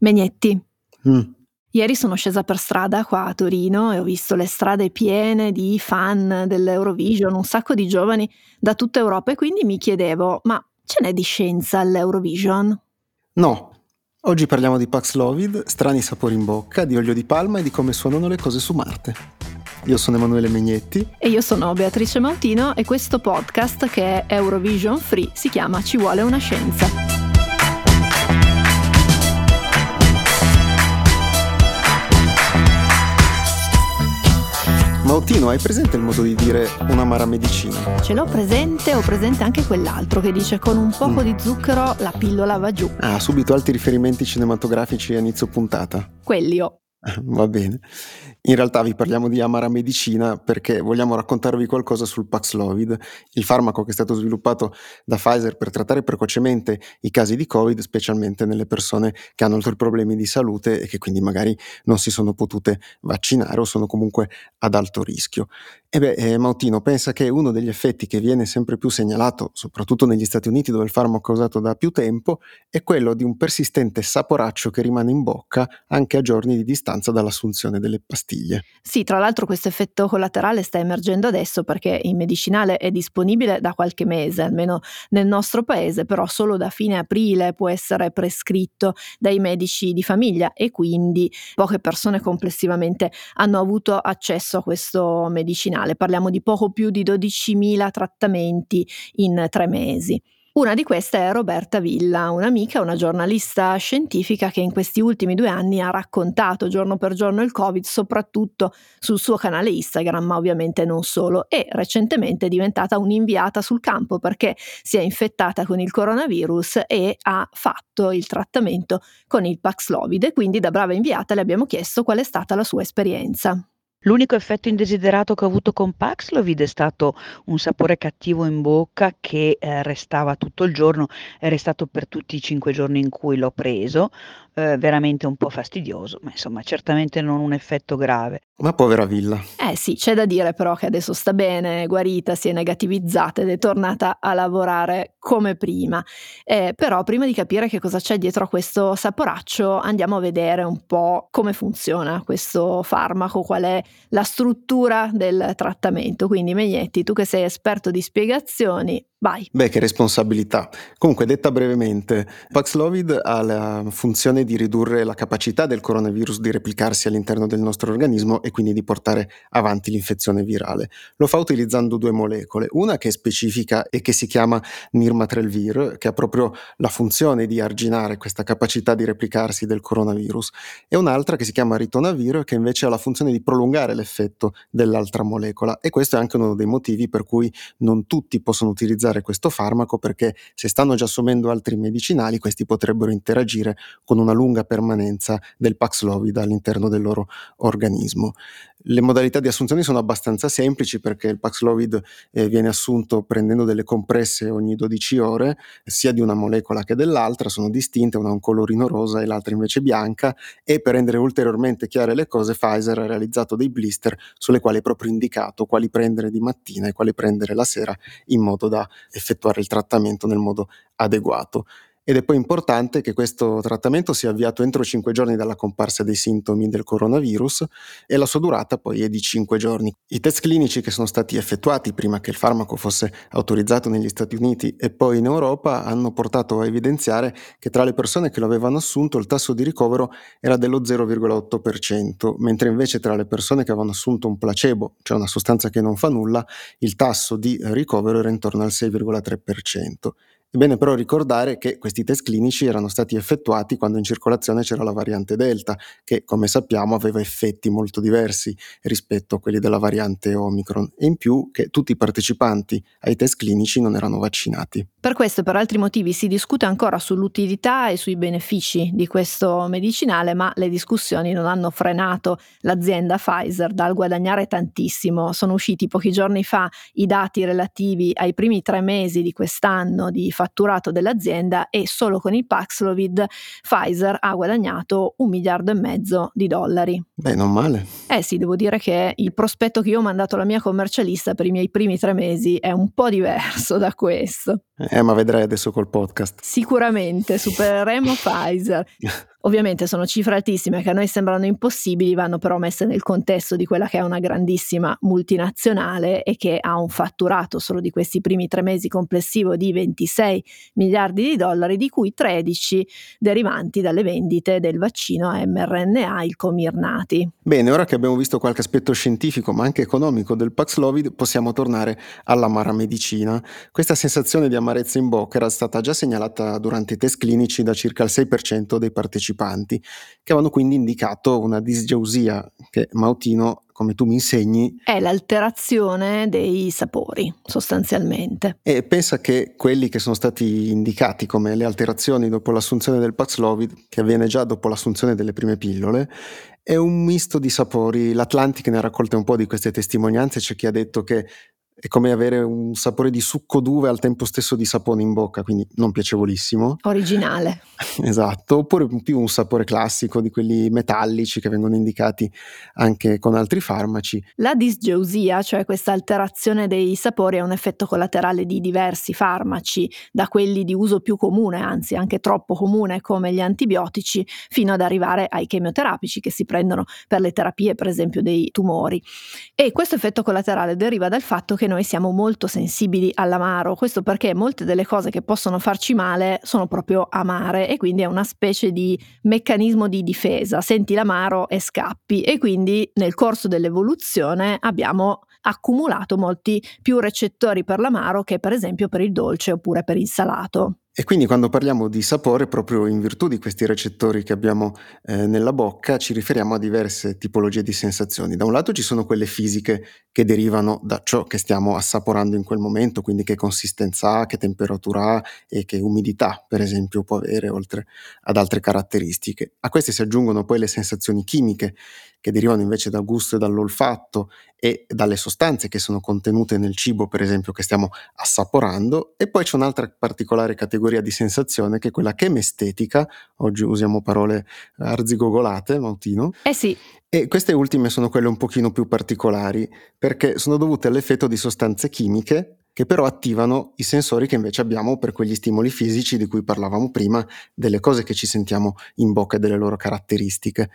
Megnetti. Mm. Ieri sono scesa per strada qua a Torino e ho visto le strade piene di fan dell'Eurovision, un sacco di giovani da tutta Europa e quindi mi chiedevo, ma ce n'è di scienza all'Eurovision? No, oggi parliamo di Paxlovid, strani sapori in bocca, di olio di palma e di come suonano le cose su Marte. Io sono Emanuele Megnetti. E io sono Beatrice Mautino e questo podcast che è Eurovision Free si chiama Ci vuole una scienza. Mautino, hai presente il modo di dire un'amara medicina? Ce l'ho presente, ho presente anche quell'altro che dice con un poco mm. di zucchero la pillola va giù. Ah, subito altri riferimenti cinematografici a inizio puntata. Quelli ho. Va bene. In realtà vi parliamo di Amara Medicina perché vogliamo raccontarvi qualcosa sul Paxlovid, il farmaco che è stato sviluppato da Pfizer per trattare precocemente i casi di Covid, specialmente nelle persone che hanno altri problemi di salute e che quindi magari non si sono potute vaccinare o sono comunque ad alto rischio. E beh, eh, Mautino pensa che uno degli effetti che viene sempre più segnalato, soprattutto negli Stati Uniti dove il farmaco è usato da più tempo, è quello di un persistente saporaccio che rimane in bocca anche a giorni di distanza dall'assunzione delle pastiglie. Sì, tra l'altro questo effetto collaterale sta emergendo adesso perché in medicinale è disponibile da qualche mese, almeno nel nostro paese, però solo da fine aprile può essere prescritto dai medici di famiglia e quindi poche persone complessivamente hanno avuto accesso a questo medicinale. Parliamo di poco più di 12.000 trattamenti in tre mesi. Una di queste è Roberta Villa, un'amica, una giornalista scientifica che in questi ultimi due anni ha raccontato giorno per giorno il Covid, soprattutto sul suo canale Instagram, ma ovviamente non solo, e recentemente è diventata un'inviata sul campo perché si è infettata con il coronavirus e ha fatto il trattamento con il Paxlovid e quindi da brava inviata le abbiamo chiesto qual è stata la sua esperienza. L'unico effetto indesiderato che ho avuto con Paxlovid è stato un sapore cattivo in bocca che eh, restava tutto il giorno, è restato per tutti i cinque giorni in cui l'ho preso, eh, veramente un po' fastidioso, ma insomma certamente non un effetto grave. Ma povera Villa. Eh sì, c'è da dire però che adesso sta bene, è guarita, si è negativizzata ed è tornata a lavorare come prima. Eh, però prima di capire che cosa c'è dietro a questo saporaccio andiamo a vedere un po' come funziona questo farmaco, qual è la struttura del trattamento. Quindi Megnetti, tu che sei esperto di spiegazioni, Vai. Beh, che responsabilità. Comunque, detta brevemente, Paxlovid ha la funzione di ridurre la capacità del coronavirus di replicarsi all'interno del nostro organismo e quindi di portare avanti l'infezione virale. Lo fa utilizzando due molecole, una che è specifica e che si chiama Nirmatrelvir, che ha proprio la funzione di arginare questa capacità di replicarsi del coronavirus, e un'altra che si chiama Ritonavir, che invece ha la funzione di prolungare l'effetto dell'altra molecola. E questo è anche uno dei motivi per cui non tutti possono utilizzare utilizzare questo farmaco perché se stanno già assumendo altri medicinali, questi potrebbero interagire con una lunga permanenza del Paxlovid all'interno del loro organismo. Le modalità di assunzione sono abbastanza semplici perché il Paxlovid eh, viene assunto prendendo delle compresse ogni 12 ore, sia di una molecola che dell'altra, sono distinte, una ha un colorino rosa e l'altra invece bianca e per rendere ulteriormente chiare le cose Pfizer ha realizzato dei blister sulle quali è proprio indicato quali prendere di mattina e quali prendere la sera in modo da effettuare il trattamento nel modo adeguato ed è poi importante che questo trattamento sia avviato entro 5 giorni dalla comparsa dei sintomi del coronavirus e la sua durata poi è di 5 giorni. I test clinici che sono stati effettuati prima che il farmaco fosse autorizzato negli Stati Uniti e poi in Europa hanno portato a evidenziare che tra le persone che lo avevano assunto il tasso di ricovero era dello 0,8%, mentre invece tra le persone che avevano assunto un placebo, cioè una sostanza che non fa nulla, il tasso di ricovero era intorno al 6,3%. È bene però ricordare che questi test clinici erano stati effettuati quando in circolazione c'era la variante Delta, che come sappiamo aveva effetti molto diversi rispetto a quelli della variante Omicron, e in più che tutti i partecipanti ai test clinici non erano vaccinati. Per questo e per altri motivi si discute ancora sull'utilità e sui benefici di questo medicinale, ma le discussioni non hanno frenato l'azienda Pfizer dal guadagnare tantissimo. Sono usciti pochi giorni fa i dati relativi ai primi tre mesi di quest'anno di fatturato dell'azienda e solo con il Paxlovid Pfizer ha guadagnato un miliardo e mezzo di dollari. Beh, non male. Eh sì, devo dire che il prospetto che io ho mandato alla mia commercialista per i miei primi tre mesi è un po' diverso da questo. Eh, ma vedrai adesso col podcast. Sicuramente supereremo Pfizer. Ovviamente sono cifre altissime che a noi sembrano impossibili, vanno però messe nel contesto di quella che è una grandissima multinazionale e che ha un fatturato solo di questi primi tre mesi complessivo di 26 miliardi di dollari, di cui 13 derivanti dalle vendite del vaccino mRNA, il Comirnati. Bene, ora che abbiamo visto qualche aspetto scientifico ma anche economico del Paxlovid, possiamo tornare all'amara medicina. Questa sensazione di amarezza in bocca era stata già segnalata durante i test clinici da circa il 6% dei partecipanti che avevano quindi indicato una disgeusia che Mautino come tu mi insegni. È l'alterazione dei sapori, sostanzialmente. E pensa che quelli che sono stati indicati come le alterazioni dopo l'assunzione del Paxlovid, che avviene già dopo l'assunzione delle prime pillole, è un misto di sapori. L'Atlantic ne ha raccolte un po' di queste testimonianze, c'è chi ha detto che è come avere un sapore di succo d'uve al tempo stesso di sapone in bocca, quindi non piacevolissimo. Originale. esatto, oppure più un sapore classico di quelli metallici che vengono indicati anche con altri farmaci. La disgeusia, cioè questa alterazione dei sapori, è un effetto collaterale di diversi farmaci, da quelli di uso più comune, anzi anche troppo comune come gli antibiotici, fino ad arrivare ai chemioterapici che si prendono per le terapie, per esempio, dei tumori. E questo effetto collaterale deriva dal fatto che noi siamo molto sensibili all'amaro, questo perché molte delle cose che possono farci male sono proprio amare e quindi è una specie di meccanismo di difesa, senti l'amaro e scappi e quindi nel corso dell'evoluzione abbiamo accumulato molti più recettori per l'amaro che per esempio per il dolce oppure per il salato. E quindi quando parliamo di sapore, proprio in virtù di questi recettori che abbiamo eh, nella bocca, ci riferiamo a diverse tipologie di sensazioni. Da un lato ci sono quelle fisiche che derivano da ciò che stiamo assaporando in quel momento, quindi che consistenza ha, che temperatura ha e che umidità, per esempio, può avere, oltre ad altre caratteristiche. A queste si aggiungono poi le sensazioni chimiche che derivano invece dal gusto e dall'olfatto e dalle sostanze che sono contenute nel cibo, per esempio, che stiamo assaporando. E poi c'è un'altra particolare categoria di sensazione che è quella chemestetica. Oggi usiamo parole arzigogolate, Mautino. Eh sì. E queste ultime sono quelle un pochino più particolari perché sono dovute all'effetto di sostanze chimiche che però attivano i sensori che invece abbiamo per quegli stimoli fisici di cui parlavamo prima, delle cose che ci sentiamo in bocca e delle loro caratteristiche.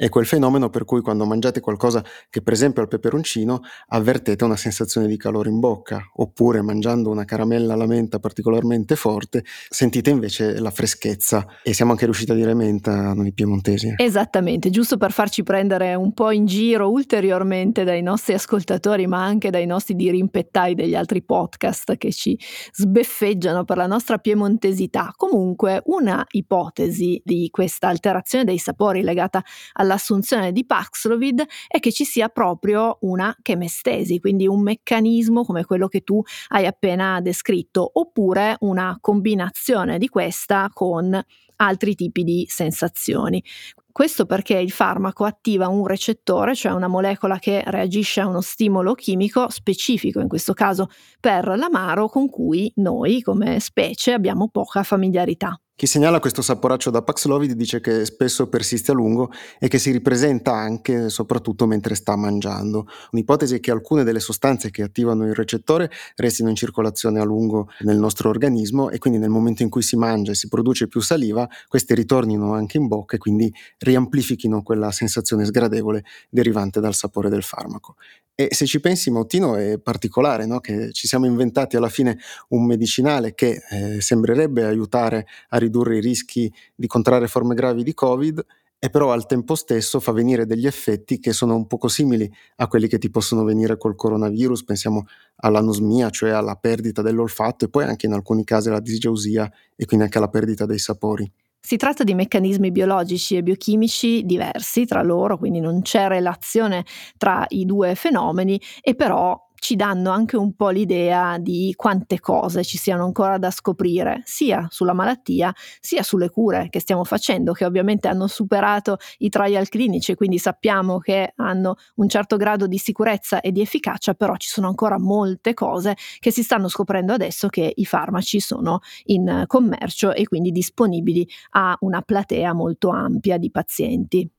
È quel fenomeno per cui quando mangiate qualcosa che per esempio al peperoncino avvertete una sensazione di calore in bocca, oppure mangiando una caramella alla menta particolarmente forte sentite invece la freschezza e siamo anche riusciti a dire menta noi piemontesi. Esattamente, giusto per farci prendere un po' in giro ulteriormente dai nostri ascoltatori ma anche dai nostri dirimpettai degli altri podcast che ci sbeffeggiano per la nostra piemontesità. Comunque una ipotesi di questa alterazione dei sapori legata alla all'assunzione di Paxlovid è che ci sia proprio una chemestesi, quindi un meccanismo come quello che tu hai appena descritto, oppure una combinazione di questa con altri tipi di sensazioni. Questo perché il farmaco attiva un recettore, cioè una molecola che reagisce a uno stimolo chimico specifico, in questo caso per l'amaro, con cui noi come specie abbiamo poca familiarità. Chi segnala questo saporaccio da Paxlovid dice che spesso persiste a lungo e che si ripresenta anche e soprattutto mentre sta mangiando. Un'ipotesi è che alcune delle sostanze che attivano il recettore restino in circolazione a lungo nel nostro organismo e quindi nel momento in cui si mangia e si produce più saliva, queste ritornino anche in bocca e quindi riamplifichino quella sensazione sgradevole derivante dal sapore del farmaco. E se ci pensi, Mautino, è particolare no? che ci siamo inventati alla fine un medicinale che eh, sembrerebbe aiutare a ridurre i rischi di contrarre forme gravi di Covid e però al tempo stesso fa venire degli effetti che sono un poco simili a quelli che ti possono venire col coronavirus, pensiamo all'anosmia, cioè alla perdita dell'olfatto e poi anche in alcuni casi alla disgeusia e quindi anche alla perdita dei sapori. Si tratta di meccanismi biologici e biochimici diversi tra loro, quindi non c'è relazione tra i due fenomeni e però ci danno anche un po' l'idea di quante cose ci siano ancora da scoprire, sia sulla malattia, sia sulle cure che stiamo facendo, che ovviamente hanno superato i trial clinici, quindi sappiamo che hanno un certo grado di sicurezza e di efficacia, però ci sono ancora molte cose che si stanno scoprendo adesso che i farmaci sono in commercio e quindi disponibili a una platea molto ampia di pazienti.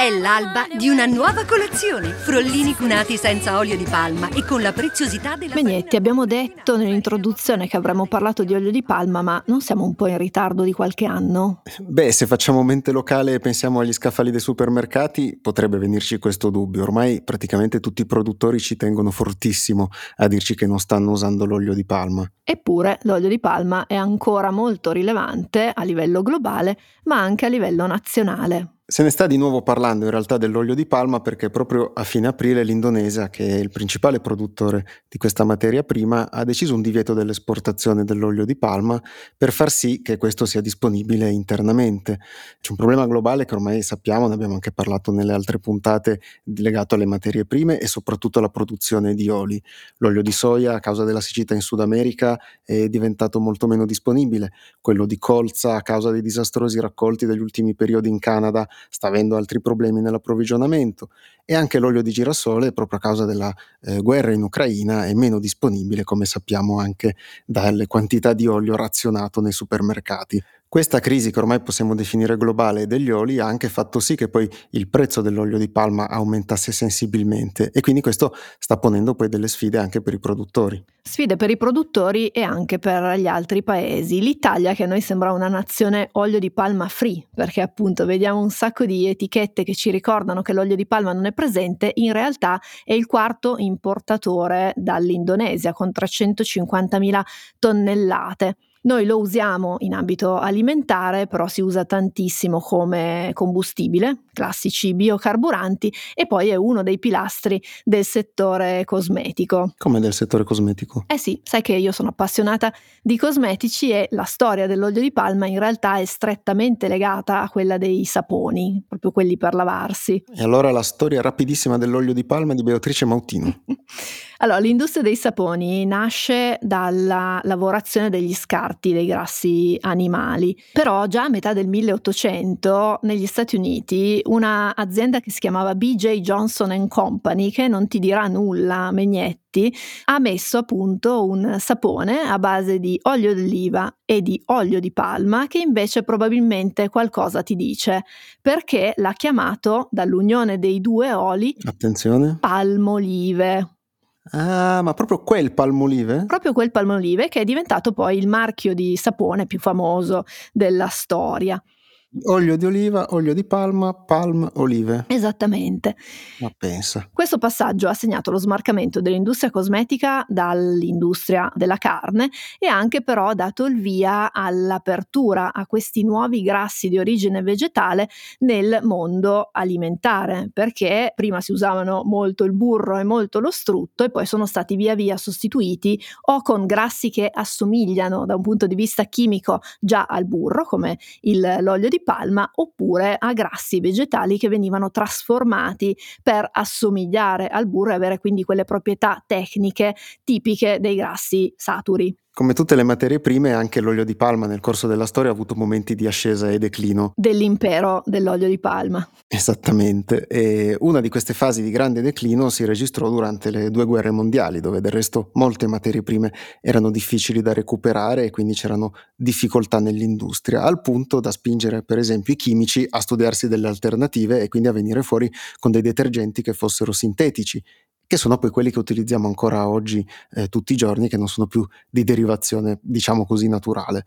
È l'alba di una nuova colazione. Frollini cunati senza olio di palma e con la preziosità della Megnetti, abbiamo detto nell'introduzione che avremmo parlato di olio di palma, ma non siamo un po' in ritardo di qualche anno? Beh, se facciamo mente locale e pensiamo agli scaffali dei supermercati, potrebbe venirci questo dubbio. Ormai praticamente tutti i produttori ci tengono fortissimo a dirci che non stanno usando l'olio di palma. Eppure l'olio di palma è ancora molto rilevante a livello globale, ma anche a livello nazionale. Se ne sta di nuovo parlando in realtà dell'olio di palma perché proprio a fine aprile l'Indonesia, che è il principale produttore di questa materia prima, ha deciso un divieto dell'esportazione dell'olio di palma per far sì che questo sia disponibile internamente. C'è un problema globale che ormai sappiamo, ne abbiamo anche parlato nelle altre puntate, legato alle materie prime e soprattutto alla produzione di oli. L'olio di soia a causa della siccità in Sud America è diventato molto meno disponibile, quello di colza a causa dei disastrosi raccolti degli ultimi periodi in Canada sta avendo altri problemi nell'approvvigionamento e anche l'olio di girasole proprio a causa della eh, guerra in Ucraina è meno disponibile come sappiamo anche dalle quantità di olio razionato nei supermercati. Questa crisi che ormai possiamo definire globale degli oli ha anche fatto sì che poi il prezzo dell'olio di palma aumentasse sensibilmente e quindi questo sta ponendo poi delle sfide anche per i produttori. Sfide per i produttori e anche per gli altri paesi. L'Italia che a noi sembra una nazione olio di palma free, perché appunto vediamo un sacco di etichette che ci ricordano che l'olio di palma non è presente, in realtà è il quarto importatore dall'Indonesia con 350.000 tonnellate. Noi lo usiamo in ambito alimentare, però si usa tantissimo come combustibile, classici biocarburanti, e poi è uno dei pilastri del settore cosmetico. Come del settore cosmetico? Eh sì, sai che io sono appassionata di cosmetici e la storia dell'olio di palma in realtà è strettamente legata a quella dei saponi, proprio quelli per lavarsi. E allora la storia rapidissima dell'olio di palma di Beatrice Mautino. Allora, l'industria dei saponi nasce dalla lavorazione degli scarti dei grassi animali, però già a metà del 1800 negli Stati Uniti un'azienda che si chiamava BJ Johnson Company, che non ti dirà nulla, Megnetti, ha messo appunto un sapone a base di olio d'oliva e di olio di palma che invece probabilmente qualcosa ti dice, perché l'ha chiamato dall'unione dei due oli Attenzione. palmolive. Ah, ma proprio quel palmolive? Proprio quel palmolive che è diventato poi il marchio di sapone più famoso della storia. Olio di oliva, olio di palma, palm olive. Esattamente. Ma pensa. Questo passaggio ha segnato lo smarcamento dell'industria cosmetica dall'industria della carne e anche però dato il via all'apertura a questi nuovi grassi di origine vegetale nel mondo alimentare, perché prima si usavano molto il burro e molto lo strutto e poi sono stati via via sostituiti o con grassi che assomigliano da un punto di vista chimico già al burro, come il, l'olio di palma oppure a grassi vegetali che venivano trasformati per assomigliare al burro e avere quindi quelle proprietà tecniche tipiche dei grassi saturi. Come tutte le materie prime, anche l'olio di palma nel corso della storia ha avuto momenti di ascesa e declino. Dell'impero dell'olio di palma. Esattamente. E una di queste fasi di grande declino si registrò durante le due guerre mondiali, dove del resto molte materie prime erano difficili da recuperare e quindi c'erano difficoltà nell'industria, al punto da spingere per esempio i chimici a studiarsi delle alternative e quindi a venire fuori con dei detergenti che fossero sintetici che sono poi quelli che utilizziamo ancora oggi eh, tutti i giorni, che non sono più di derivazione, diciamo così, naturale.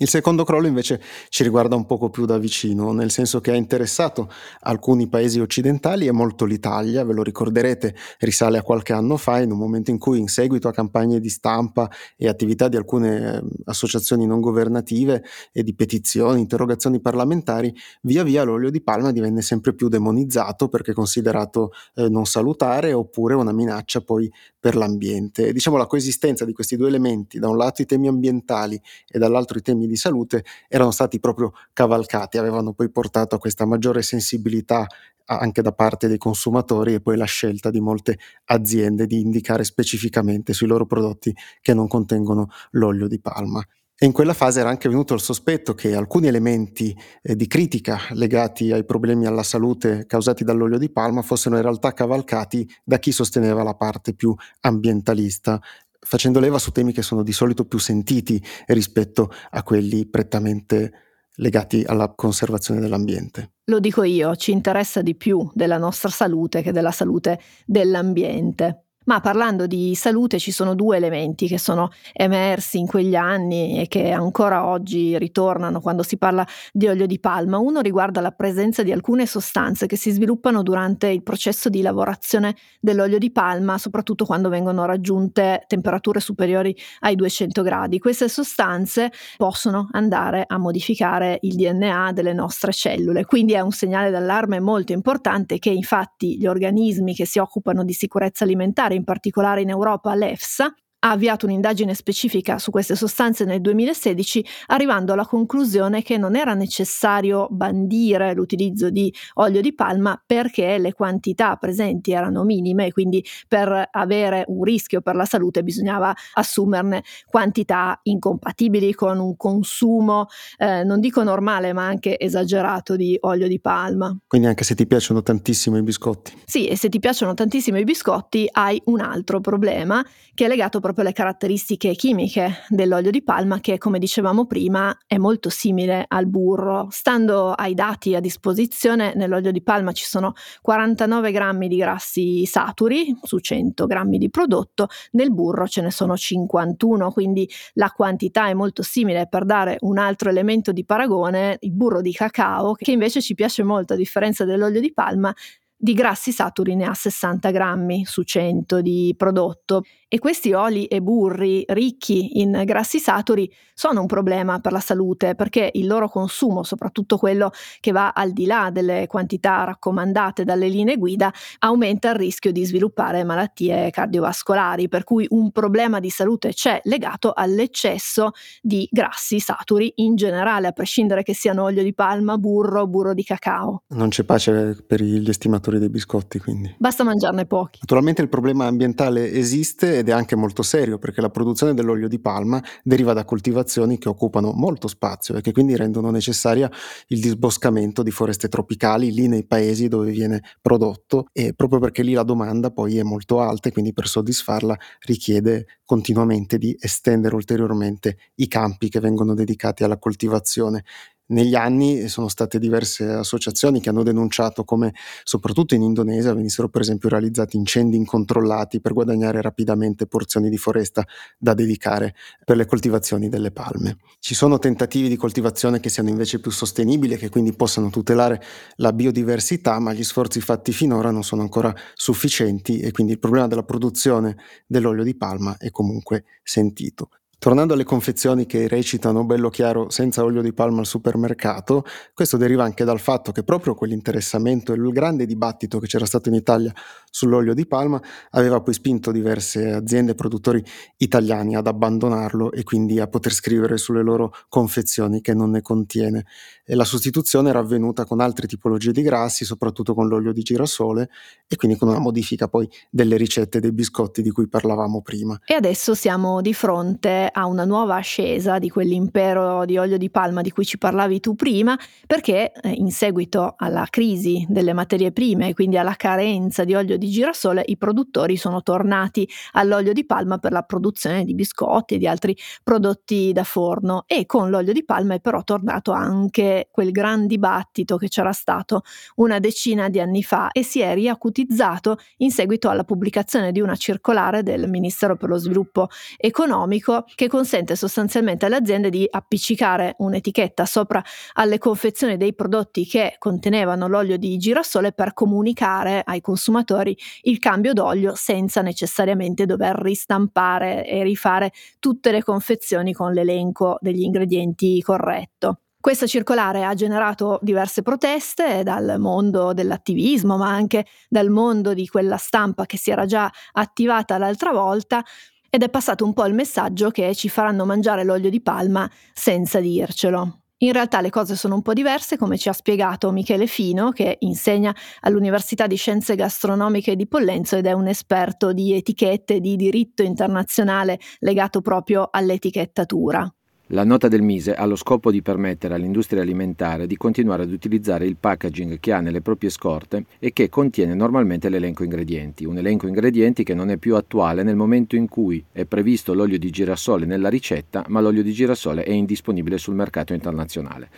Il secondo crollo invece ci riguarda un poco più da vicino, nel senso che ha interessato alcuni paesi occidentali e molto l'Italia, ve lo ricorderete, risale a qualche anno fa, in un momento in cui in seguito a campagne di stampa e attività di alcune eh, associazioni non governative e di petizioni, interrogazioni parlamentari, via via l'olio di palma divenne sempre più demonizzato perché considerato eh, non salutare oppure una minaccia poi per l'ambiente. diciamo la coesistenza di questi due elementi, da un lato i temi ambientali e dall'altro i temi di salute erano stati proprio cavalcati, avevano poi portato a questa maggiore sensibilità anche da parte dei consumatori e poi la scelta di molte aziende di indicare specificamente sui loro prodotti che non contengono l'olio di palma. E in quella fase era anche venuto il sospetto che alcuni elementi eh, di critica legati ai problemi alla salute causati dall'olio di palma fossero in realtà cavalcati da chi sosteneva la parte più ambientalista facendo leva su temi che sono di solito più sentiti rispetto a quelli prettamente legati alla conservazione dell'ambiente. Lo dico io, ci interessa di più della nostra salute che della salute dell'ambiente. Ma parlando di salute ci sono due elementi che sono emersi in quegli anni e che ancora oggi ritornano quando si parla di olio di palma. Uno riguarda la presenza di alcune sostanze che si sviluppano durante il processo di lavorazione dell'olio di palma, soprattutto quando vengono raggiunte temperature superiori ai 200 gradi. Queste sostanze possono andare a modificare il DNA delle nostre cellule, quindi è un segnale d'allarme molto importante che infatti gli organismi che si occupano di sicurezza alimentare in particolare in Europa l'EFSA, ha avviato un'indagine specifica su queste sostanze nel 2016, arrivando alla conclusione che non era necessario bandire l'utilizzo di olio di palma perché le quantità presenti erano minime e quindi per avere un rischio per la salute bisognava assumerne quantità incompatibili con un consumo, eh, non dico normale, ma anche esagerato di olio di palma. Quindi anche se ti piacciono tantissimo i biscotti. Sì, e se ti piacciono tantissimo i biscotti hai un altro problema che è legato proprio le caratteristiche chimiche dell'olio di palma che, come dicevamo prima, è molto simile al burro. Stando ai dati a disposizione, nell'olio di palma ci sono 49 grammi di grassi saturi su 100 grammi di prodotto, nel burro ce ne sono 51, quindi la quantità è molto simile. Per dare un altro elemento di paragone, il burro di cacao, che invece ci piace molto a differenza dell'olio di palma, di grassi saturi ne ha 60 grammi su 100 di prodotto e questi oli e burri ricchi in grassi saturi sono un problema per la salute perché il loro consumo, soprattutto quello che va al di là delle quantità raccomandate dalle linee guida, aumenta il rischio di sviluppare malattie cardiovascolari, per cui un problema di salute c'è legato all'eccesso di grassi saturi in generale, a prescindere che siano olio di palma, burro, burro di cacao. Non c'è pace per gli estimatori dei biscotti, quindi. Basta mangiarne pochi. Naturalmente il problema ambientale esiste ed è anche molto serio perché la produzione dell'olio di palma deriva da coltivazioni che occupano molto spazio e che quindi rendono necessaria il disboscamento di foreste tropicali lì nei paesi dove viene prodotto e proprio perché lì la domanda poi è molto alta e quindi per soddisfarla richiede continuamente di estendere ulteriormente i campi che vengono dedicati alla coltivazione negli anni sono state diverse associazioni che hanno denunciato come soprattutto in Indonesia venissero per esempio realizzati incendi incontrollati per guadagnare rapidamente porzioni di foresta da dedicare per le coltivazioni delle palme. Ci sono tentativi di coltivazione che siano invece più sostenibili e che quindi possano tutelare la biodiversità, ma gli sforzi fatti finora non sono ancora sufficienti e quindi il problema della produzione dell'olio di palma è comunque sentito. Tornando alle confezioni che recitano bello chiaro senza olio di palma al supermercato, questo deriva anche dal fatto che proprio quell'interessamento e il grande dibattito che c'era stato in Italia sull'olio di palma aveva poi spinto diverse aziende e produttori italiani ad abbandonarlo e quindi a poter scrivere sulle loro confezioni che non ne contiene. E la sostituzione era avvenuta con altre tipologie di grassi, soprattutto con l'olio di girasole e quindi con una modifica poi delle ricette dei biscotti di cui parlavamo prima. E adesso siamo di fronte a una nuova ascesa di quell'impero di olio di palma di cui ci parlavi tu prima, perché eh, in seguito alla crisi delle materie prime quindi alla carenza di olio di girasole, i produttori sono tornati all'olio di palma per la produzione di biscotti e di altri prodotti da forno. E con l'olio di palma è però tornato anche quel gran dibattito che c'era stato una decina di anni fa e si è riacutizzato in seguito alla pubblicazione di una circolare del Ministero per lo Sviluppo Economico che consente sostanzialmente alle aziende di appiccicare un'etichetta sopra alle confezioni dei prodotti che contenevano l'olio di girasole per comunicare ai consumatori il cambio d'olio senza necessariamente dover ristampare e rifare tutte le confezioni con l'elenco degli ingredienti corretto. Questa circolare ha generato diverse proteste dal mondo dell'attivismo, ma anche dal mondo di quella stampa che si era già attivata l'altra volta, ed è passato un po' il messaggio che ci faranno mangiare l'olio di palma senza dircelo. In realtà le cose sono un po' diverse, come ci ha spiegato Michele Fino, che insegna all'Università di Scienze Gastronomiche di Pollenzo ed è un esperto di etichette di diritto internazionale legato proprio all'etichettatura. La nota del Mise ha lo scopo di permettere all'industria alimentare di continuare ad utilizzare il packaging che ha nelle proprie scorte e che contiene normalmente l'elenco ingredienti, un elenco ingredienti che non è più attuale nel momento in cui è previsto l'olio di girasole nella ricetta, ma l'olio di girasole è indisponibile sul mercato internazionale.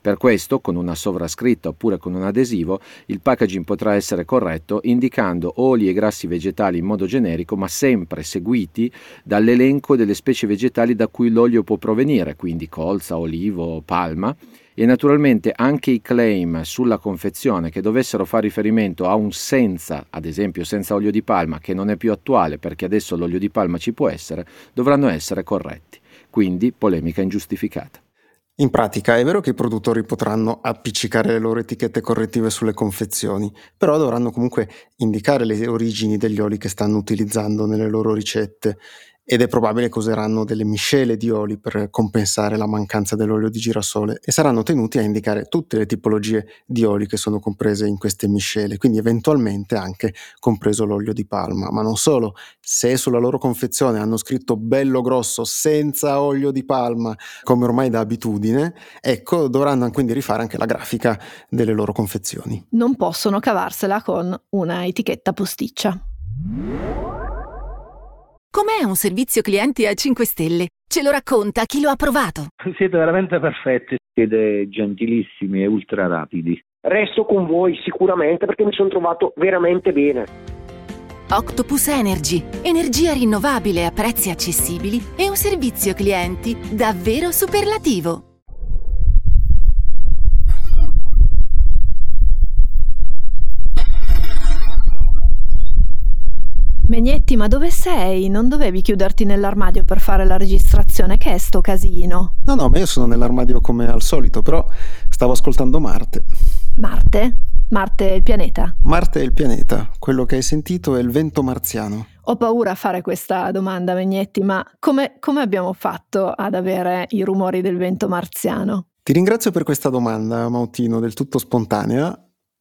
Per questo, con una sovrascritta oppure con un adesivo, il packaging potrà essere corretto indicando oli e grassi vegetali in modo generico, ma sempre seguiti dall'elenco delle specie vegetali da cui l'olio può provenire, quindi colza, olivo, palma e naturalmente anche i claim sulla confezione che dovessero fare riferimento a un senza, ad esempio senza olio di palma, che non è più attuale perché adesso l'olio di palma ci può essere, dovranno essere corretti. Quindi polemica ingiustificata. In pratica è vero che i produttori potranno appiccicare le loro etichette correttive sulle confezioni, però dovranno comunque indicare le origini degli oli che stanno utilizzando nelle loro ricette ed è probabile che useranno delle miscele di oli per compensare la mancanza dell'olio di girasole e saranno tenuti a indicare tutte le tipologie di oli che sono comprese in queste miscele, quindi eventualmente anche compreso l'olio di palma. Ma non solo, se sulla loro confezione hanno scritto bello grosso senza olio di palma, come ormai da abitudine, ecco, dovranno quindi rifare anche la grafica delle loro confezioni. Non possono cavarsela con una etichetta posticcia. Com'è un servizio clienti a 5 stelle? Ce lo racconta chi lo ha provato. Siete veramente perfetti, siete gentilissimi e ultra rapidi. Resto con voi sicuramente perché mi sono trovato veramente bene. Octopus Energy, energia rinnovabile a prezzi accessibili e un servizio clienti davvero superlativo. Megnetti, ma dove sei? Non dovevi chiuderti nell'armadio per fare la registrazione? Che è sto casino? No, no, ma io sono nell'armadio come al solito, però stavo ascoltando Marte. Marte? Marte è il pianeta? Marte è il pianeta, quello che hai sentito è il vento marziano. Ho paura a fare questa domanda, Megnetti, ma come, come abbiamo fatto ad avere i rumori del vento marziano? Ti ringrazio per questa domanda, Mautino, del tutto spontanea,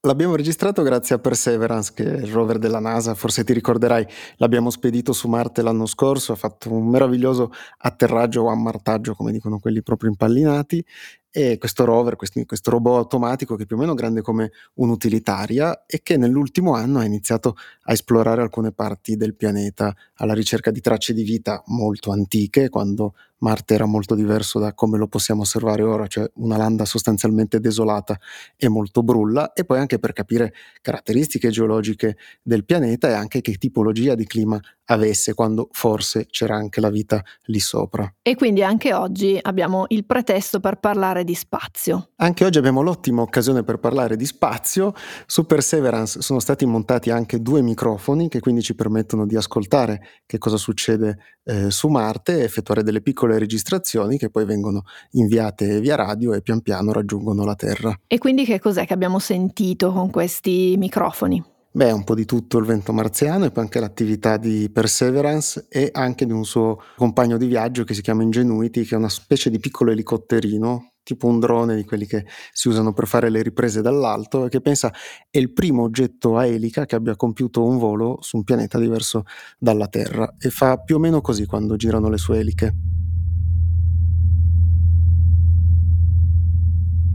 L'abbiamo registrato grazie a Perseverance, che è il rover della NASA, forse ti ricorderai, l'abbiamo spedito su Marte l'anno scorso, ha fatto un meraviglioso atterraggio o ammartaggio, come dicono quelli proprio impallinati, e questo rover, questo, questo robot automatico che è più o meno grande come un'utilitaria e che nell'ultimo anno ha iniziato a esplorare alcune parti del pianeta alla ricerca di tracce di vita molto antiche, quando Marte era molto diverso da come lo possiamo osservare ora, cioè una landa sostanzialmente desolata e molto brulla, e poi anche per capire caratteristiche geologiche del pianeta e anche che tipologia di clima avesse quando forse c'era anche la vita lì sopra. E quindi anche oggi abbiamo il pretesto per parlare di spazio. Anche oggi abbiamo l'ottima occasione per parlare di spazio. Su Perseverance sono stati montati anche due microfoni che quindi ci permettono di ascoltare che cosa succede eh, su Marte e effettuare delle piccole registrazioni che poi vengono inviate via radio e pian piano raggiungono la Terra. E quindi che cos'è che abbiamo sentito con questi microfoni? Beh, un po' di tutto il vento marziano e poi anche l'attività di Perseverance e anche di un suo compagno di viaggio che si chiama Ingenuity, che è una specie di piccolo elicotterino, tipo un drone di quelli che si usano per fare le riprese dall'alto e che pensa è il primo oggetto a elica che abbia compiuto un volo su un pianeta diverso dalla Terra e fa più o meno così quando girano le sue eliche.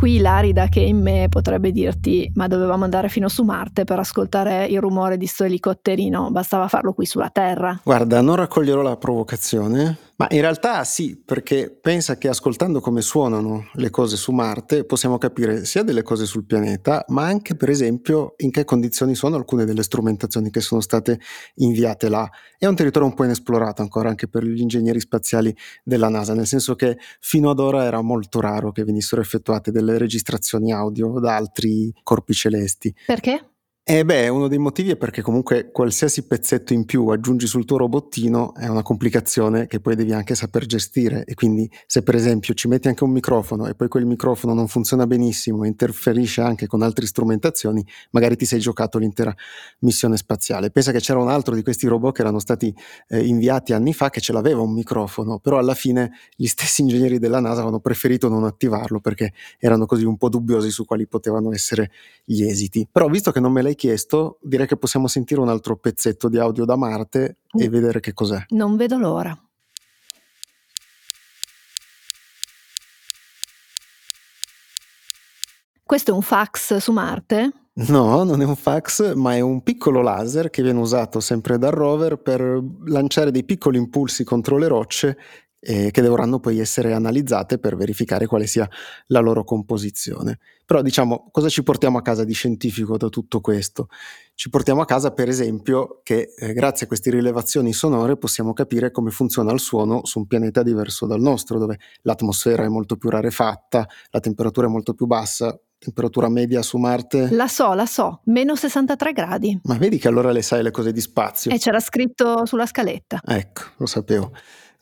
Qui l'arida che in me potrebbe dirti ma dovevamo andare fino su Marte per ascoltare il rumore di sto elicotterino, bastava farlo qui sulla Terra. Guarda, non raccoglierò la provocazione, ma in realtà sì, perché pensa che ascoltando come suonano le cose su Marte possiamo capire sia delle cose sul pianeta, ma anche per esempio in che condizioni sono alcune delle strumentazioni che sono state inviate là. È un territorio un po' inesplorato ancora anche per gli ingegneri spaziali della NASA, nel senso che fino ad ora era molto raro che venissero effettuate delle registrazioni audio da altri corpi celesti. Perché? Eh beh, uno dei motivi è perché comunque qualsiasi pezzetto in più aggiungi sul tuo robottino è una complicazione che poi devi anche saper gestire e quindi se per esempio ci metti anche un microfono e poi quel microfono non funziona benissimo e interferisce anche con altre strumentazioni, magari ti sei giocato l'intera missione spaziale. Pensa che c'era un altro di questi robot che erano stati eh, inviati anni fa che ce l'aveva un microfono, però alla fine gli stessi ingegneri della NASA avevano preferito non attivarlo perché erano così un po' dubbiosi su quali potevano essere gli esiti. Però visto che non me l'hai l'hai chiesto, direi che possiamo sentire un altro pezzetto di audio da Marte e vedere che cos'è. Non vedo l'ora. Questo è un fax su Marte? No, non è un fax, ma è un piccolo laser che viene usato sempre dal rover per lanciare dei piccoli impulsi contro le rocce eh, che dovranno poi essere analizzate per verificare quale sia la loro composizione. Però diciamo, cosa ci portiamo a casa di scientifico da tutto questo? Ci portiamo a casa, per esempio, che eh, grazie a queste rilevazioni sonore possiamo capire come funziona il suono su un pianeta diverso dal nostro, dove l'atmosfera è molto più rarefatta, la temperatura è molto più bassa, temperatura media su Marte? La so, la so, meno 63 gradi. Ma vedi che allora le sai le cose di spazio. E c'era scritto sulla scaletta. Ecco, lo sapevo.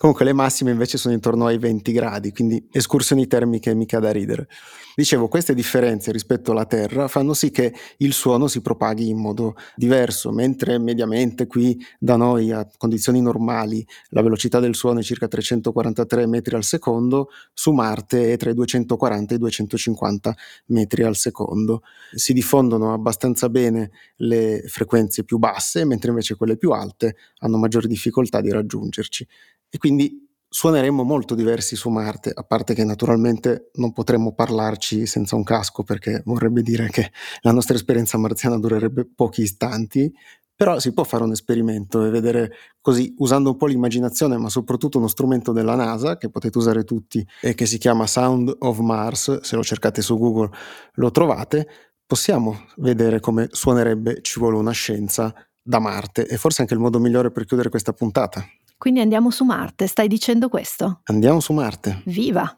Comunque le massime invece sono intorno ai 20 gradi, quindi escursioni termiche mica da ridere. Dicevo, queste differenze rispetto alla Terra fanno sì che il suono si propaghi in modo diverso, mentre mediamente qui da noi a condizioni normali la velocità del suono è circa 343 metri al secondo, su Marte è tra i 240 e i 250 metri al secondo. Si diffondono abbastanza bene le frequenze più basse, mentre invece quelle più alte hanno maggiori difficoltà di raggiungerci e quindi suoneremmo molto diversi su Marte, a parte che naturalmente non potremmo parlarci senza un casco perché vorrebbe dire che la nostra esperienza marziana durerebbe pochi istanti, però si può fare un esperimento e vedere così, usando un po' l'immaginazione, ma soprattutto uno strumento della NASA che potete usare tutti e che si chiama Sound of Mars, se lo cercate su Google lo trovate, possiamo vedere come suonerebbe Ci vuole una scienza da Marte. E forse anche il modo migliore per chiudere questa puntata. Quindi andiamo su Marte, stai dicendo questo? Andiamo su Marte. Viva!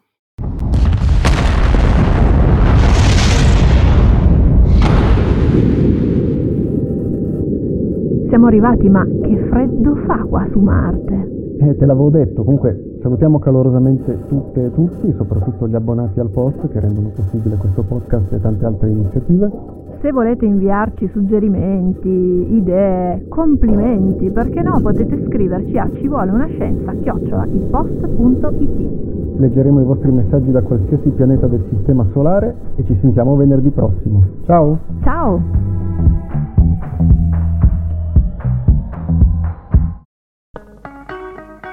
Siamo arrivati, ma che freddo fa qua su Marte? Eh, te l'avevo detto, comunque salutiamo calorosamente tutte e tutti, soprattutto gli abbonati al post che rendono possibile questo podcast e tante altre iniziative. Se volete inviarci suggerimenti, idee, complimenti, perché no, potete scriverci a ci vuole una scienza chiocciolaipost.it. Leggeremo i vostri messaggi da qualsiasi pianeta del sistema solare e ci sentiamo venerdì prossimo. Ciao! Ciao!